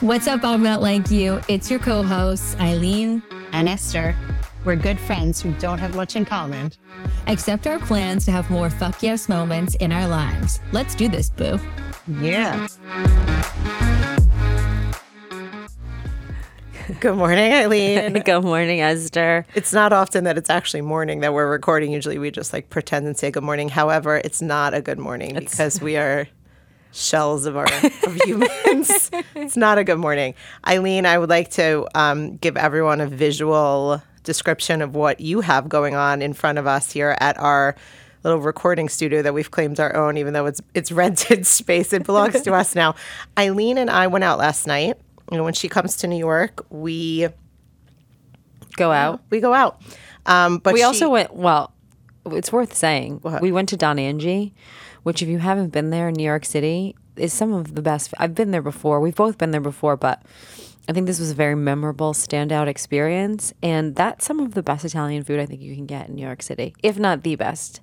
What's up, I'm not like you. It's your co-hosts, Eileen and Esther. We're good friends who don't have much in common. except our plans to have more fuck yes moments in our lives. Let's do this, boo. Yeah. Good morning, Eileen. good morning, Esther. It's not often that it's actually morning that we're recording. Usually we just like pretend and say good morning. However, it's not a good morning it's... because we are shells of our of humans. it's not a good morning. Eileen, I would like to um, give everyone a visual description of what you have going on in front of us here at our little recording studio that we've claimed our own, even though it's it's rented space. It belongs to us now. Eileen and I went out last night. You know, when she comes to New York, we go out. We go out. Um, but we she, also went. Well, it's worth saying what? we went to Don Angie, which if you haven't been there in New York City, is some of the best. I've been there before. We've both been there before, but I think this was a very memorable, standout experience, and that's some of the best Italian food I think you can get in New York City, if not the best.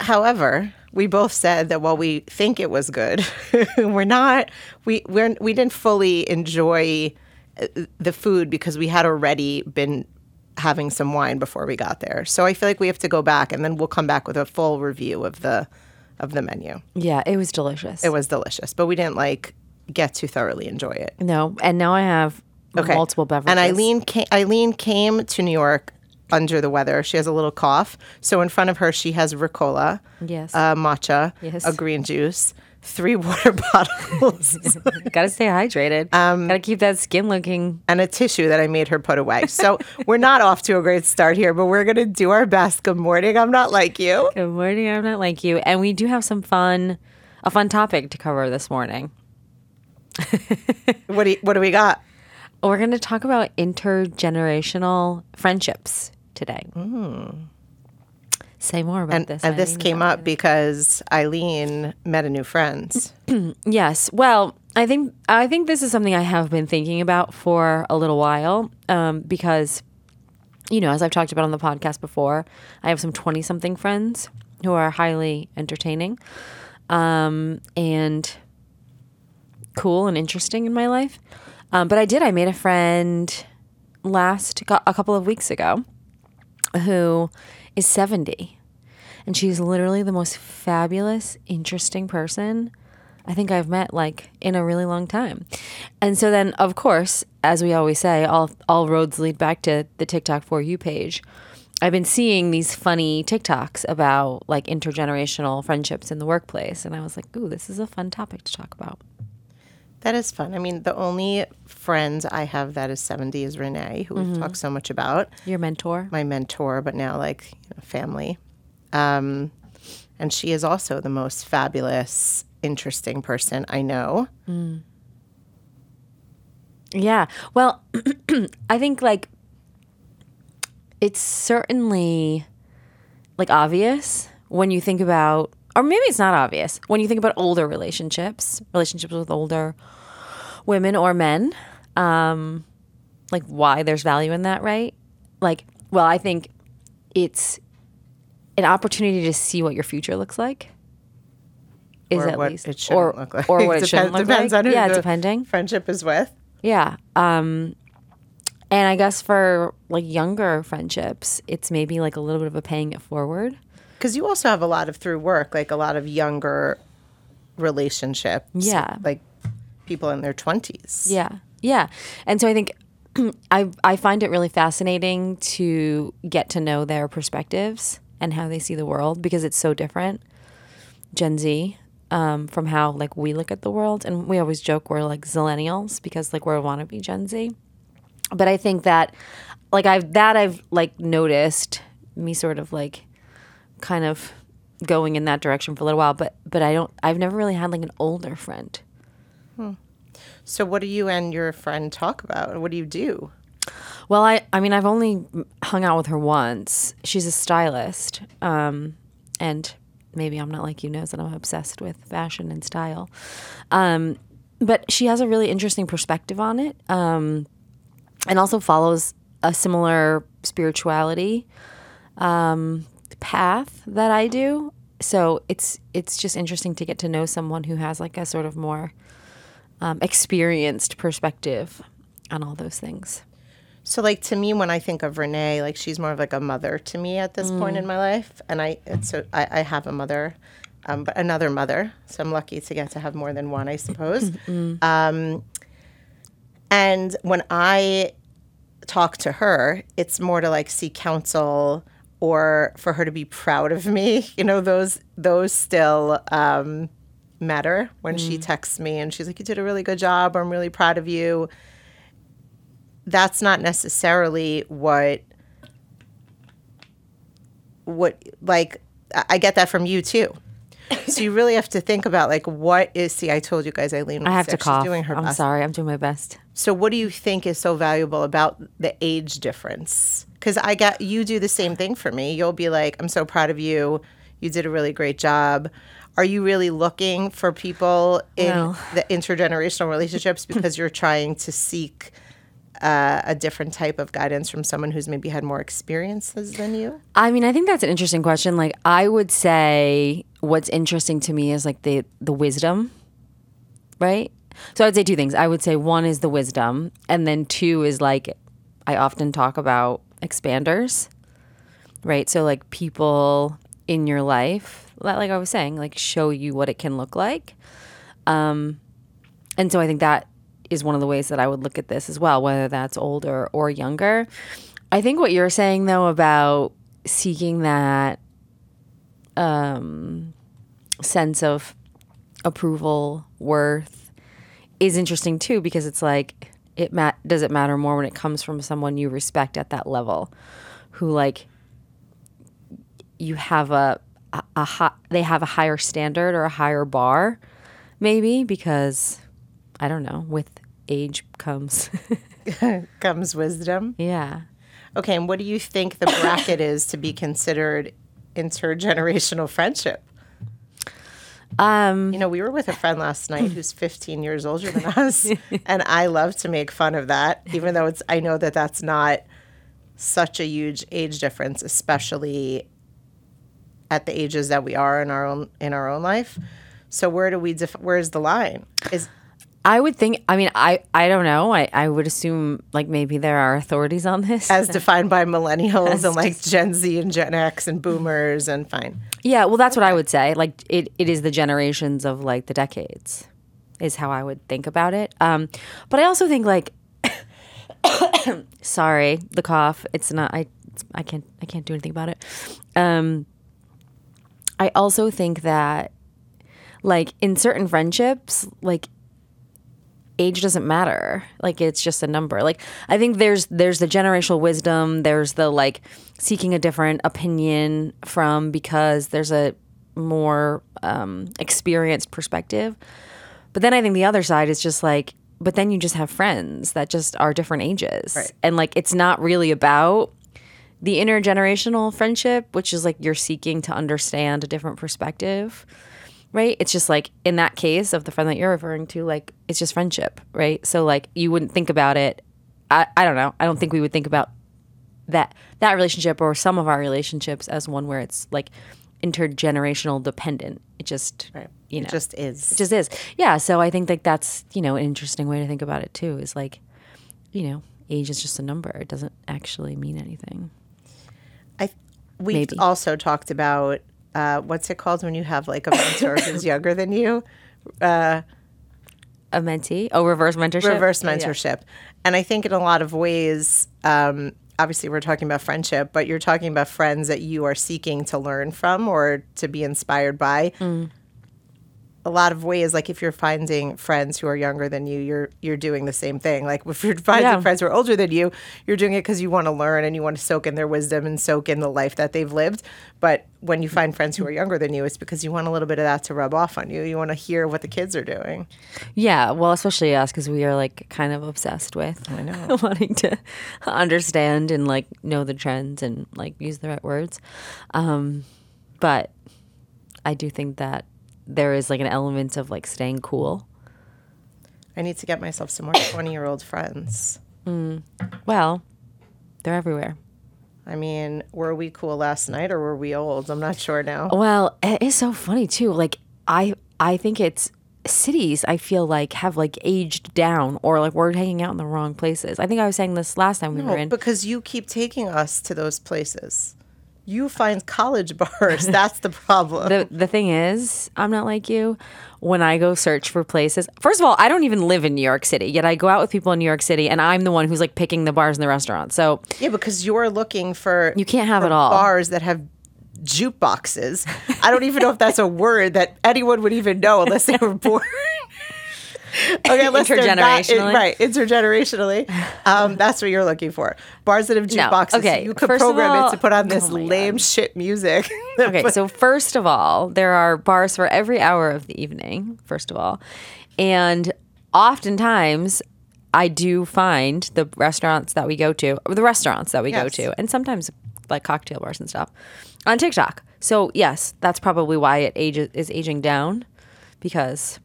However, we both said that while we think it was good, we're not. We we're we didn't fully enjoy uh, the food because we had already been having some wine before we got there. So I feel like we have to go back and then we'll come back with a full review of the of the menu. Yeah, it was delicious. It was delicious, but we didn't like get to thoroughly enjoy it. No, and now I have okay. multiple beverages. And Eileen came, Eileen came to New York under the weather. She has a little cough, so in front of her she has Ricola, yes, uh, matcha, yes. a green juice, three water bottles. Gotta stay hydrated. Um, Gotta keep that skin looking. And a tissue that I made her put away. So we're not off to a great start here, but we're gonna do our best. Good morning. I'm not like you. Good morning. I'm not like you. And we do have some fun, a fun topic to cover this morning. what do you, what do we got? We're going to talk about intergenerational friendships today. Mm. Say more about and, this. And this came up because Eileen met a new friend. yes. Well, I think I think this is something I have been thinking about for a little while um, because, you know, as I've talked about on the podcast before, I have some twenty-something friends who are highly entertaining, um, and cool and interesting in my life. Um, but I did. I made a friend last a couple of weeks ago who is 70 and she's literally the most fabulous, interesting person I think I've met like in a really long time. And so then of course, as we always say, all all roads lead back to the TikTok for you page. I've been seeing these funny TikToks about like intergenerational friendships in the workplace and I was like, "Ooh, this is a fun topic to talk about." That is fun. I mean, the only friend I have that is 70 is Renee, who mm-hmm. we've talked so much about. Your mentor? My mentor, but now like you know, family. Um, and she is also the most fabulous, interesting person I know. Mm. Yeah. Well, I think like it's certainly like obvious when you think about or maybe it's not obvious when you think about older relationships, relationships with older women or men, um, like why there's value in that, right? Like, well, I think it's an opportunity to see what your future looks like. Is or at what least, it or, look like. or what it shouldn't look depends like. on who yeah, the depending. friendship is with. Yeah. Um, and I guess for like younger friendships, it's maybe like a little bit of a paying it forward because you also have a lot of through work, like a lot of younger relationships. Yeah. Like people in their 20s. Yeah. Yeah. And so I think I I find it really fascinating to get to know their perspectives and how they see the world because it's so different. Gen Z um, from how like we look at the world, and we always joke we're like zillennials because like we're wannabe Gen Z. But I think that like I've that I've like noticed me sort of like kind of going in that direction for a little while, but but I don't. I've never really had like an older friend. Hmm. So what do you and your friend talk about? What do you do? Well, I I mean I've only hung out with her once. She's a stylist, um, and maybe I'm not like you knows that I'm obsessed with fashion and style. Um, but she has a really interesting perspective on it, um, and also follows a similar spirituality. Um, path that I do. So it's it's just interesting to get to know someone who has like a sort of more um, experienced perspective on all those things. So, like to me, when I think of Renee, like she's more of like a mother to me at this point in my life, and I it's so I, I have a mother, um, but another mother, so I'm lucky to get to have more than one, I suppose. um, and when I talk to her, it's more to like seek counsel or for her to be proud of me. You know, those those still um, matter when she texts me and she's like, "You did a really good job. I'm really proud of you." That's not necessarily what what like I get that from you too. So you really have to think about like what is. See, I told you guys, Eileen. was I have to cough. doing her I'm best. sorry. I'm doing my best. So, what do you think is so valuable about the age difference? Because I got you do the same thing for me. You'll be like, "I'm so proud of you. You did a really great job." Are you really looking for people in Well. the intergenerational relationships because you're trying to seek uh, a different type of guidance from someone who's maybe had more experiences than you? I mean, I think that's an interesting question. Like, I would say what's interesting to me is like the the wisdom, right? So I would say two things. I would say one is the wisdom, and then two is like I often talk about expanders, right? So like people in your life, like I was saying, like show you what it can look like. Um, and so I think that is one of the ways that I would look at this as well, whether that's older or younger. I think what you're saying though about seeking that um, sense of approval, worth is interesting too because it's like it ma- does it matter more when it comes from someone you respect at that level who like you have a a, a hi- they have a higher standard or a higher bar maybe because I don't know with age comes Comes wisdom. yeah Okay, and what do you think the bracket is to be considered intergenerational friendship? Um You know, we were with a friend last night who's 15 years older than us, and I love to make fun of that, even though it's I know that that's not such a huge age difference, especially at the ages that we are in our own in our own life. So where do we def- where's the line? Is I would think. I mean, I I don't know. I I would assume like maybe there are authorities on this. as defined by millennials and like Gen Z and Gen X and boomers and fine. yeah, well, that's what I would say. Like it it is the generations of like the decades, is how I would think about it. Um, but I also think like, sorry, the cough. It's not. I it's, I can't I can't do anything about it. Um, I also think that like in certain friendships, like age doesn't matter. Like it's just a number. Like i think there's there's the generational wisdom. There's the like seeking a different opinion from because there's a more um, experienced perspective. But then i think the other side is just like but then you just have friends that just are different ages. Right. and like it's not really about the intergenerational friendship which is like you're seeking to understand a different perspective right? It's just like in that case of the friend that you're referring to, like it's just friendship, right? So like you wouldn't think about it. I, I don't know. I don't think we would think about that that relationship or some of our relationships as one where it's like intergenerational dependent. It just Right. you know It just is. it just is. Yeah. So I think like that's you know an interesting way to think about it too. Is like you know age is just a number. It doesn't actually mean anything. I we've Maybe. also talked about uh, what's it called when you have like a mentor who's younger than you, A mentee, oh reverse mentorship, reverse Yeah. mentorship. And I think in a lot of ways, um, obviously we're talking about friendship, but you're talking about friends that you are seeking to learn from or to be inspired by. Mm. A lot of ways, like if you're finding friends who are younger than you, you're you're doing the same thing. Like if you're finding Yeah. friends who are older than you, you're doing it because you want to learn and you want to soak in their wisdom and soak in the life that they've lived. But when you find friends who are younger than you, it's because you want a little bit of that to rub off on you. You want to hear what the kids are doing. Yeah, well, especially us because we are like kind of obsessed with I know. wanting to understand and like know the trends and like use the right words. Um, but I do think that there is like an element of like staying cool. I need to get myself some more 20 year old friends. Mm. Well, they're everywhere. I mean, were we cool last night or were we old? I'm not sure now. Well, it is so funny too. Like I I think it's cities I feel like have like aged down or like we're hanging out in the wrong places. I think I was saying this last time we were in. because you keep taking us to those places. You find college bars. That's the problem. the the thing is, I'm not like you. When I go search for places, first of all, I don't even live in New York City. Yet I go out with people in New York City, and I'm the one who's like picking the bars and the restaurants. So yeah, because you're looking for You can't have it all. Bars that have jukeboxes. I don't even know if that's a word that anyone would even know unless they were born. okay, they're not- Intergenerationally? right? Intergenerationally, um, that's what you're looking for. Bars that have No, jukeboxes. so okay, you could first program all- it to put on this oh lame God. shit music. okay, so first of all, there are bars for every hour of the evening. First of all, and oftentimes. I do find the restaurants that we go to, the restaurants that we go to, and sometimes like cocktail bars and stuff on TikTok. So yes, that's probably why it ages is aging down because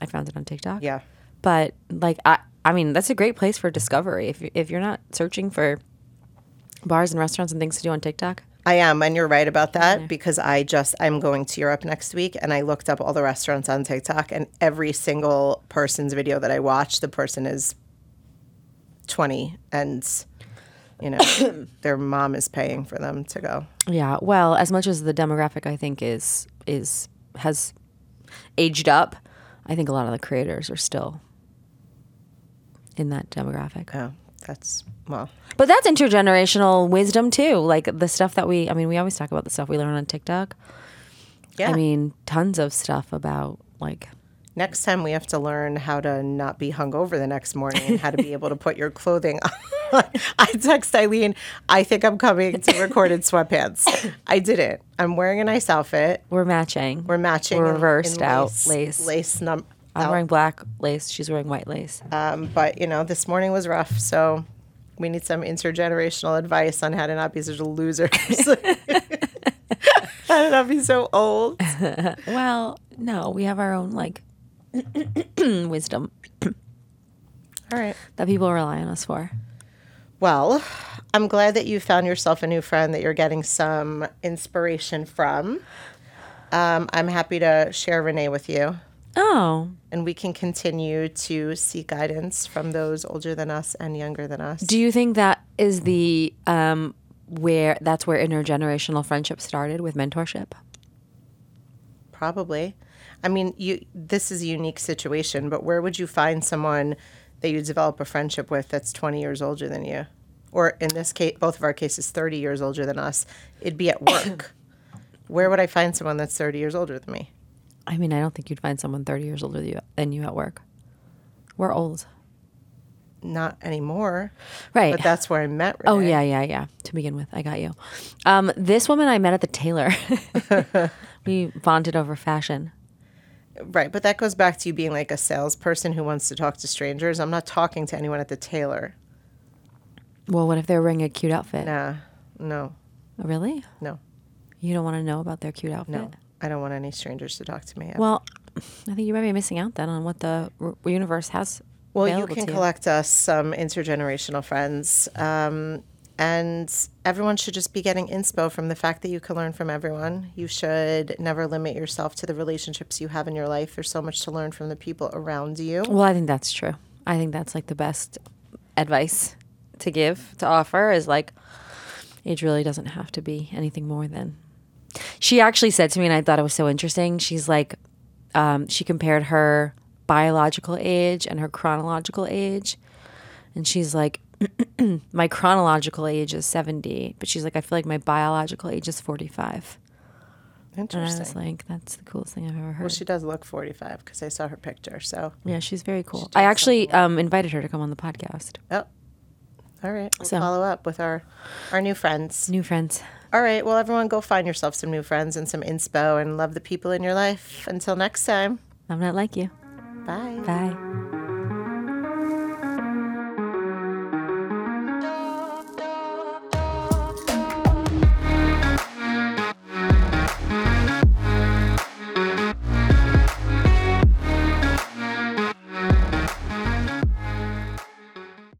I found it on TikTok. yeah. but like I, I mean, that's a great place for discovery. If if you're not searching for bars and restaurants and things to do on TikTok, I am, and you're right about that because I just I'm going to Europe next week, and I looked up all the restaurants on TikTok, and every single person's video that I watch, the person is twenty, and you know their mom is paying for them to go. yeah. Well, as much as the demographic I think is is has aged up, I think a lot of the creators are still in that demographic. Oh, that's well, But that's intergenerational wisdom too. Like the stuff that we, I mean, we always talk about the stuff we learn on TikTok. yeah. I mean, tons of stuff about like next time we have to learn how to not be hungover the next morning and how to be able to put your clothing on. I text Eileen, I think I'm coming to record in sweatpants. I didn't. I'm wearing a nice outfit. we're matching. We're matching. We're in- reversed in out lace. Lace num- I'm out. wearing black lace. She's wearing white lace. Um, but you know, this morning was rough, so we need some intergenerational advice on how to not be such losers. how to not be so old. Well, no, we have our own like wisdom All right. that people rely on us for. Well, I'm glad that you found yourself a new friend that you're getting some inspiration from. Um, I'm happy to share Renee with you, Oh, and we can continue to seek guidance from those older than us and younger than us. do you think that is the um where that's where intergenerational friendship started with mentorship? Probably. I mean, you. This is a unique situation, but where would you find someone that you develop a friendship with that's 20 years older than you, or in this case, both of our cases, 30 years older than us? It'd be at work. where would I find someone that's 30 years older than me? I mean, I don't think you'd find someone 30 years older than you, than you at work. We're old. Not anymore. Right. But that's where I met. Renee. Oh yeah, yeah, yeah. To begin with, I got you. Um, this woman I met at the tailor. we bonded over fashion. Right, but that goes back to you being like a salesperson who wants to talk to strangers. I'm not talking to anyone at the tailor. Well, what if they're wearing a cute outfit? Nah, no, Really? no, You don't want to know about their cute outfit? no. I don't want any strangers to talk to me. Well, I think you might be missing out then on what the r- universe has. Well, you can collect us some intergenerational friends. Um, and everyone should just be getting inspo from the fact that you can learn from everyone. You should never limit yourself to the relationships you have in your life. There's so much to learn from the people around you. Well, I think that's true. I think that's like the best advice to give to offer is like age really doesn't have to be anything more than. She actually said to me, and I thought it was so interesting. She's like, um, she compared her biological age and her chronological age, and she's like, my chronological age is seventy, but she's like, I feel like my biological age is forty-five. And I was Interesting. like, that's the coolest thing I've ever heard. Well, she does look 45 because I saw her picture. So, yeah, she's very cool. I actually um, invited her to come on the podcast. oh, all right. We'll So- follow up with our our new friends. New friends. All right. Well, everyone, go find yourself some new friends and some inspo, and love the people in your life. Until next time. I'm not like you. Bye. Bye.